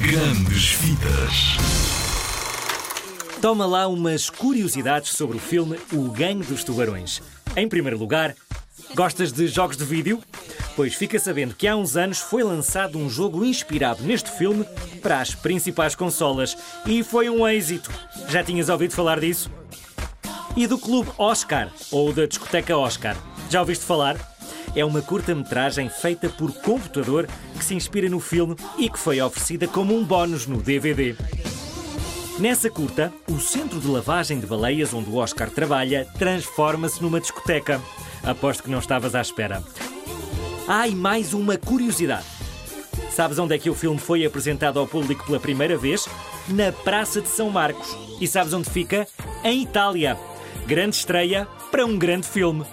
Grandes Vidas. Toma lá umas curiosidades sobre o filme O Gangue dos Tubarões. Em primeiro lugar, gostas de jogos de vídeo? Pois fica sabendo que há uns anos foi lançado um jogo inspirado neste filme para as principais consolas e foi um êxito. Já tinhas ouvido falar disso? E do Clube Oscar, ou da Discoteca Oscar? Já ouviste falar? É uma curta-metragem feita por computador que se inspira no filme e que foi oferecida como um bónus no DVD. Nessa curta, o centro de lavagem de baleias onde o Oscar trabalha transforma-se numa discoteca. Aposto que não estavas à espera. Ah, mais uma curiosidade. Sabes onde é que o filme foi apresentado ao público pela primeira vez? Na Praça de São Marcos. E sabes onde fica? Em Itália. Grande estreia para um grande filme.